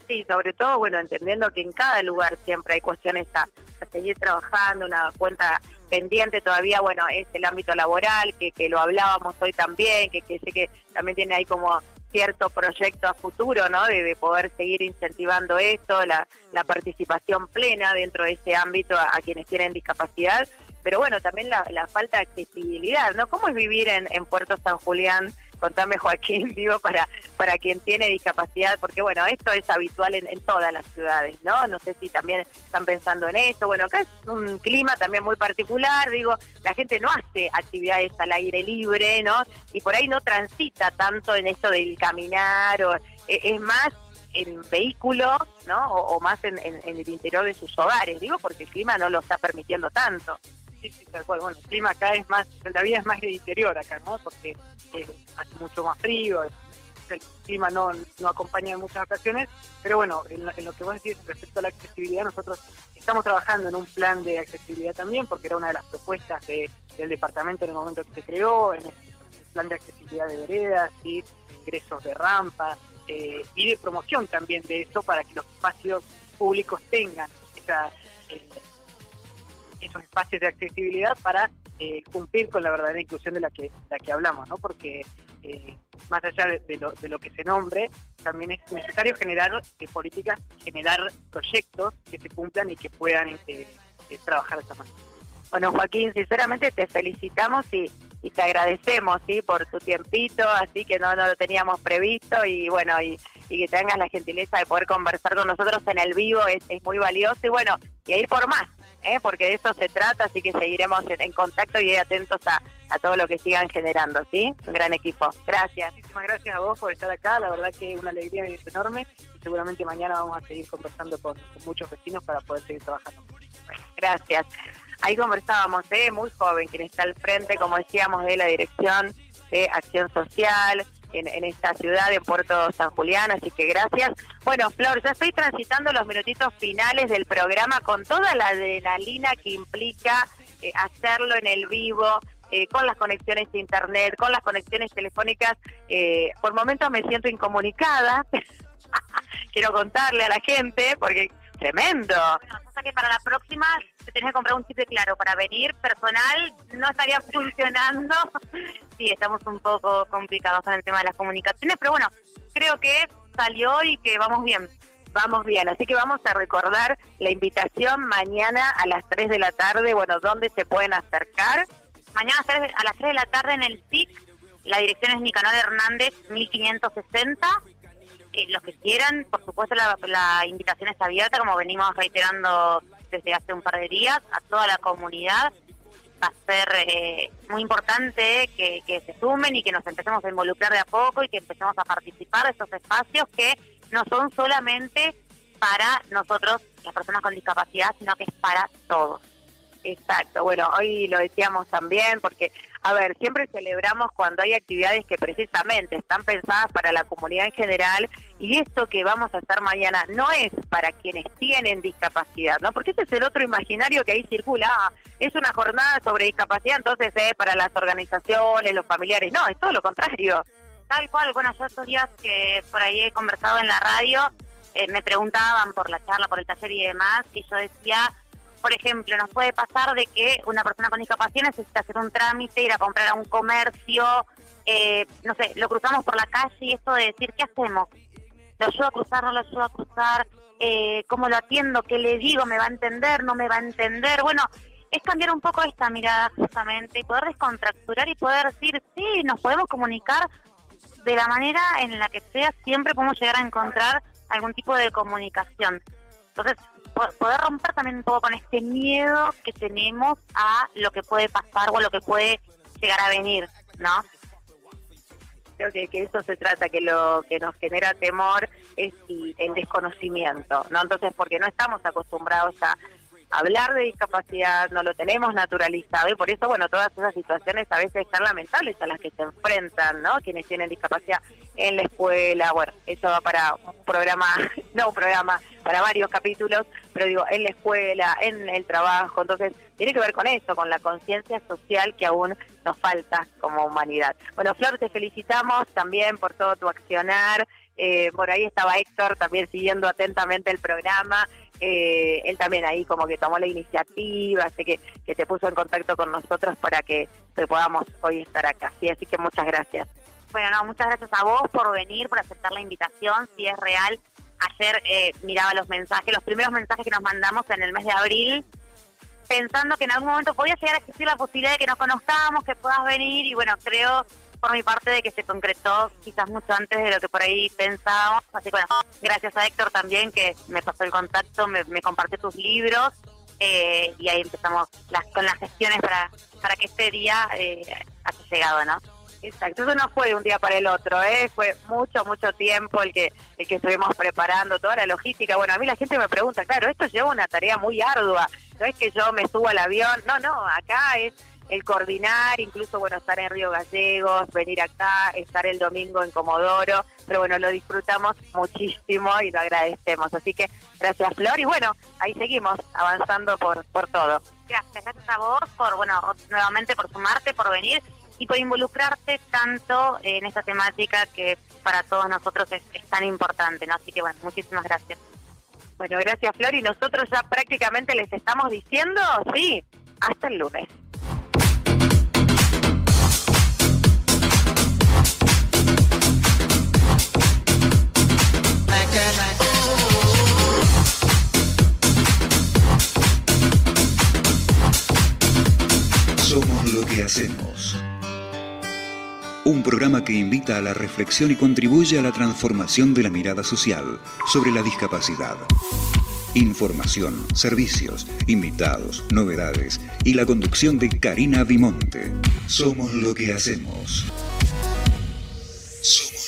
Sí, sobre todo, bueno, entendiendo que en cada lugar siempre hay cuestiones a, a seguir trabajando, una cuenta pendiente todavía, bueno, es el ámbito laboral, que, que lo hablábamos hoy también, que, que sé que también tiene ahí como cierto proyecto a futuro, ¿no? De, de poder seguir incentivando esto, la, la, participación plena dentro de ese ámbito a, a quienes tienen discapacidad, pero bueno, también la, la, falta de accesibilidad, ¿no? ¿Cómo es vivir en, en Puerto San Julián? Contame, Joaquín, <laughs> digo, para, para quien tiene discapacidad, porque bueno, esto es habitual en, todas las ciudades, ¿no? No sé si también están pensando en esto. Bueno, acá es un clima también muy particular, digo, la gente no hace actividades al aire libre, ¿no? Y por ahí no transita tanto en esto del caminar, o es más en vehículo, ¿no? O, o más en, en, en, el interior de sus hogares, digo, porque el clima no lo está permitiendo tanto. Sí, sí, tal cual. Bueno, el clima acá es más, la vida es más de interior acá, ¿no? Porque eh, hace mucho más frío, el clima no, no acompaña en muchas ocasiones, pero bueno, en, en lo que vos decís respecto a la accesibilidad, nosotros estamos trabajando en un plan de accesibilidad también, porque era una de las propuestas de- del departamento en el momento que se creó, en el plan de accesibilidad de veredas y ingresos de rampa eh, y de promoción también de eso para que los espacios públicos tengan esa, eh, esos espacios de accesibilidad para eh, cumplir con la verdadera inclusión de la que, la que hablamos, ¿no? Porque eh, más allá de, lo, de lo que se nombre, también es necesario generar eh, políticas, generar proyectos que se cumplan y que puedan eh, trabajar de esta manera. Bueno, Joaquín, sinceramente te felicitamos y, y te agradecemos ¿sí? por tu tiempito, así que no, no lo teníamos previsto y bueno, y, y que tengas la gentileza de poder conversar con nosotros en el vivo es, es muy valioso y bueno, y a ir por más, ¿eh? porque de eso se trata, así que seguiremos en, en contacto y atentos a, a todo lo que sigan generando, ¿sí? Un gran equipo. Gracias. Muchísimas gracias a vos por estar acá, la verdad que una alegría es enorme y seguramente mañana vamos a seguir conversando con, con muchos vecinos para poder seguir trabajando. Gracias. Ahí conversábamos, ¿eh? muy joven, quien está al frente, como decíamos, de la Dirección de Acción Social en, esta ciudad, en Puerto San Julián, así que gracias. Bueno, Flor, ya estoy transitando los minutitos finales del programa con toda la adrenalina que implica eh, hacerlo en el vivo, eh, con las conexiones de internet, con las conexiones telefónicas. Eh, por momentos me siento incomunicada. <laughs> Quiero contarle a la gente, porque tremendo. O sea que para la próxima te tenés que comprar un chip claro para venir personal, no estaría <laughs> funcionando. Sí, estamos un poco complicados con el tema de las comunicaciones, pero bueno, creo que salió y que vamos bien. Vamos bien, así que vamos a recordar la invitación mañana a las 3 de la tarde, bueno, ¿dónde se pueden acercar? Mañana a las tres- a las 3 de la tarde en el SIC, la dirección es Nicanor Hernández 1560. Eh, los que quieran, por supuesto la, la invitación está abierta, como venimos reiterando desde hace un par de días, a toda la comunidad. Va a ser eh, muy importante que, que se sumen y que nos empecemos a involucrar de a poco y que empecemos a participar de estos espacios que no son solamente para nosotros, las personas con discapacidad, sino que es para todos. Exacto, bueno, hoy lo decíamos también porque, a ver, siempre celebramos cuando hay actividades que precisamente están pensadas para la comunidad en general y esto que vamos a hacer mañana no es para quienes tienen discapacidad, ¿no? Porque ese es el otro imaginario que ahí circula, ah, es una jornada sobre discapacidad, entonces es para las organizaciones, los familiares, no, es todo lo contrario. Tal cual, bueno, yo estos días que por ahí he conversado en la radio, eh, me preguntaban por la charla, por el taller y demás, y yo decía, por ejemplo, nos puede pasar de que una persona con discapacidad necesita hacer un trámite, ir a comprar a un comercio, eh, no sé, lo cruzamos por la calle y esto de decir, ¿qué hacemos? ¿Lo ayudo a cruzar, no lo ayudo a cruzar? Eh, ¿Cómo lo atiendo? ¿Qué le digo? ¿Me va a entender? ¿No me va a entender? Bueno, es cambiar un poco esta mirada justamente y poder descontracturar y poder decir, sí, nos podemos comunicar de la manera en la que sea, siempre podemos llegar a encontrar algún tipo de comunicación. Entonces, poder romper también un poco con este miedo que tenemos a lo que puede pasar o a lo que puede llegar a venir, ¿no? Creo que, que eso se trata, que lo que nos genera temor es el, el desconocimiento, ¿no? Entonces, porque no estamos acostumbrados a hablar de discapacidad, no lo tenemos naturalizado y por eso, bueno, todas esas situaciones a veces tan lamentables a las que se enfrentan, ¿no? Quienes tienen discapacidad en la escuela, bueno, eso va para un programa, <laughs> no un programa, para varios capítulos, pero digo, en la escuela, en el trabajo, entonces tiene que ver con eso, con la conciencia social que aún nos falta como humanidad. Bueno, Flor, te felicitamos también por todo tu accionar. Eh, por ahí estaba Héctor también siguiendo atentamente el programa. Eh, él también ahí como que tomó la iniciativa, sé que, que te puso en contacto con nosotros para que, que podamos hoy estar acá. Sí, así que muchas gracias. Bueno, no, muchas gracias a vos por venir, por aceptar la invitación, si es real. Ayer eh, miraba los mensajes, los primeros mensajes que nos mandamos en el mes de abril, pensando que en algún momento podía llegar a existir la posibilidad de que nos conozcamos, que puedas venir, y bueno, creo por mi parte de que se concretó quizás mucho antes de lo que por ahí pensábamos. Así que gracias a Héctor también que me pasó el contacto, me, me compartió tus libros eh, y ahí empezamos las, con las gestiones para, para que este día eh, haya llegado, ¿no? Exacto, eso no fue de un día para el otro, ¿eh? fue mucho, mucho tiempo el que, el que estuvimos preparando, toda la logística. Bueno, a mí la gente me pregunta, claro, esto lleva una tarea muy ardua. no es que yo me subo al avión, no, no, acá es el coordinar, incluso bueno, estar en Río Gallegos, venir acá, estar el domingo en Comodoro, pero bueno, lo disfrutamos muchísimo y lo agradecemos. Así que gracias Flor y bueno, ahí seguimos avanzando por, por todo. Gracias, gracias a vos por, bueno, nuevamente por sumarte, por venir y por involucrarte tanto en esta temática que para todos nosotros es, es tan importante, ¿no? Así que bueno, muchísimas gracias. Bueno, gracias Flor y nosotros ya prácticamente les estamos diciendo, sí, hasta el lunes. Somos lo que hacemos. Un programa que invita a la reflexión y contribuye a la transformación de la mirada social sobre la discapacidad. Información, servicios, invitados, novedades y la conducción de Karina Vimonte. Somos lo que hacemos. Somos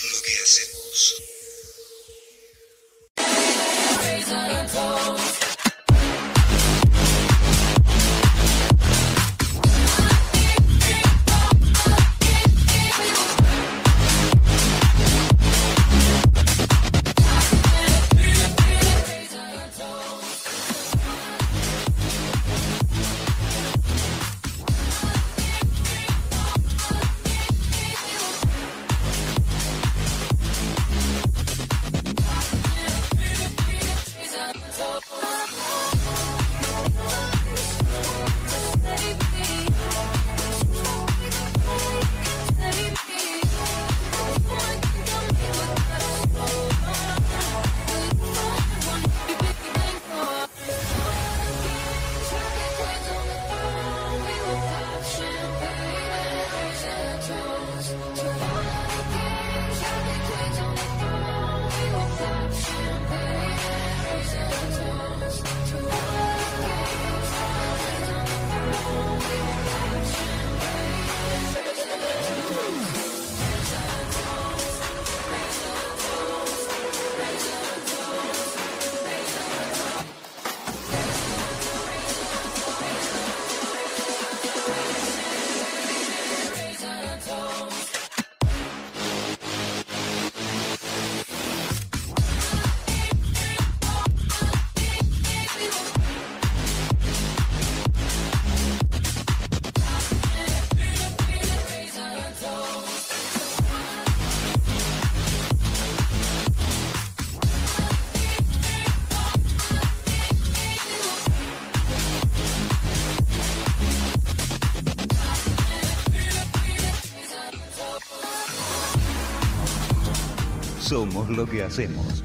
Lo que hacemos.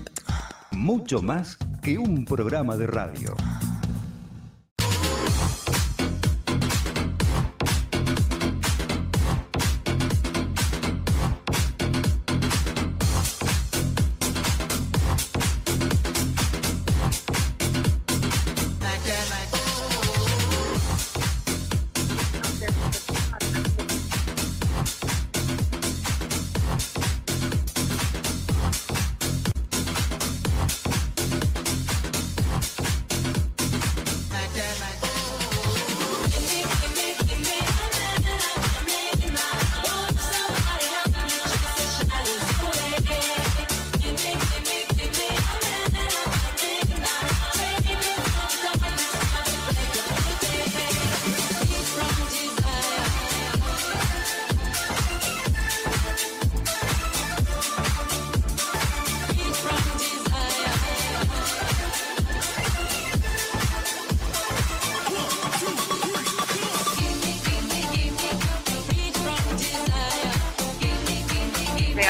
Mucho más que un programa de radio.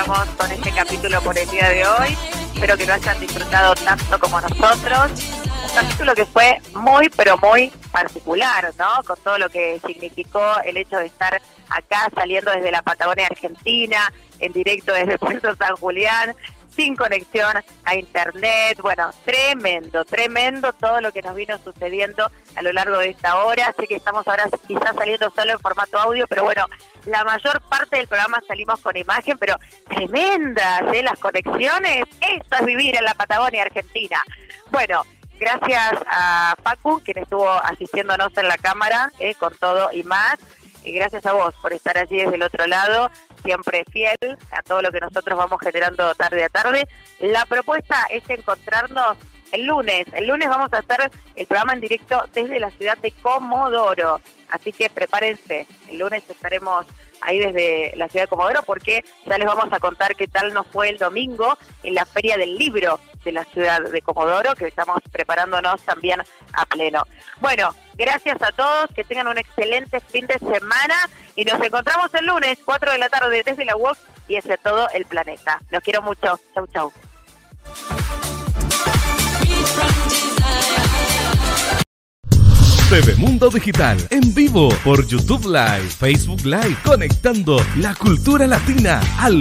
Con este capítulo por el día de hoy. Espero que lo hayan disfrutado tanto como nosotros. Un capítulo que fue muy, pero muy particular, ¿no? Con todo lo que significó el hecho de estar acá saliendo desde la Patagonia Argentina, en directo desde <laughs> Puerto San Julián, sin conexión a internet. Bueno, tremendo, tremendo todo lo que nos vino sucediendo a lo largo de esta hora. Sé que estamos ahora quizás saliendo solo en formato audio, pero bueno, la mayor parte del programa salimos con imagen, pero tremendas, ¿eh? Las conexiones. Esto es vivir en la Patagonia Argentina. Bueno, Gracias a Pacu, quien estuvo asistiéndonos en la cámara eh, con todo y más. Y gracias a vos por estar allí desde el otro lado, siempre fiel a todo lo que nosotros vamos generando tarde a tarde. La propuesta es encontrarnos el lunes. El lunes vamos a hacer el programa en directo desde la ciudad de Comodoro. Así que prepárense. El lunes estaremos ahí desde la ciudad de Comodoro porque ya les vamos a contar qué tal nos fue el domingo en la Feria del Libro de la ciudad de Comodoro, que estamos preparándonos también a pleno. Bueno, gracias a todos, que tengan un excelente fin de semana y nos encontramos el lunes, 4 de la tarde desde la UOC y hacia todo el planeta. Los quiero mucho. Chau, chau. TV Mundo Digital en vivo por YouTube Live, Facebook Live, conectando la cultura latina al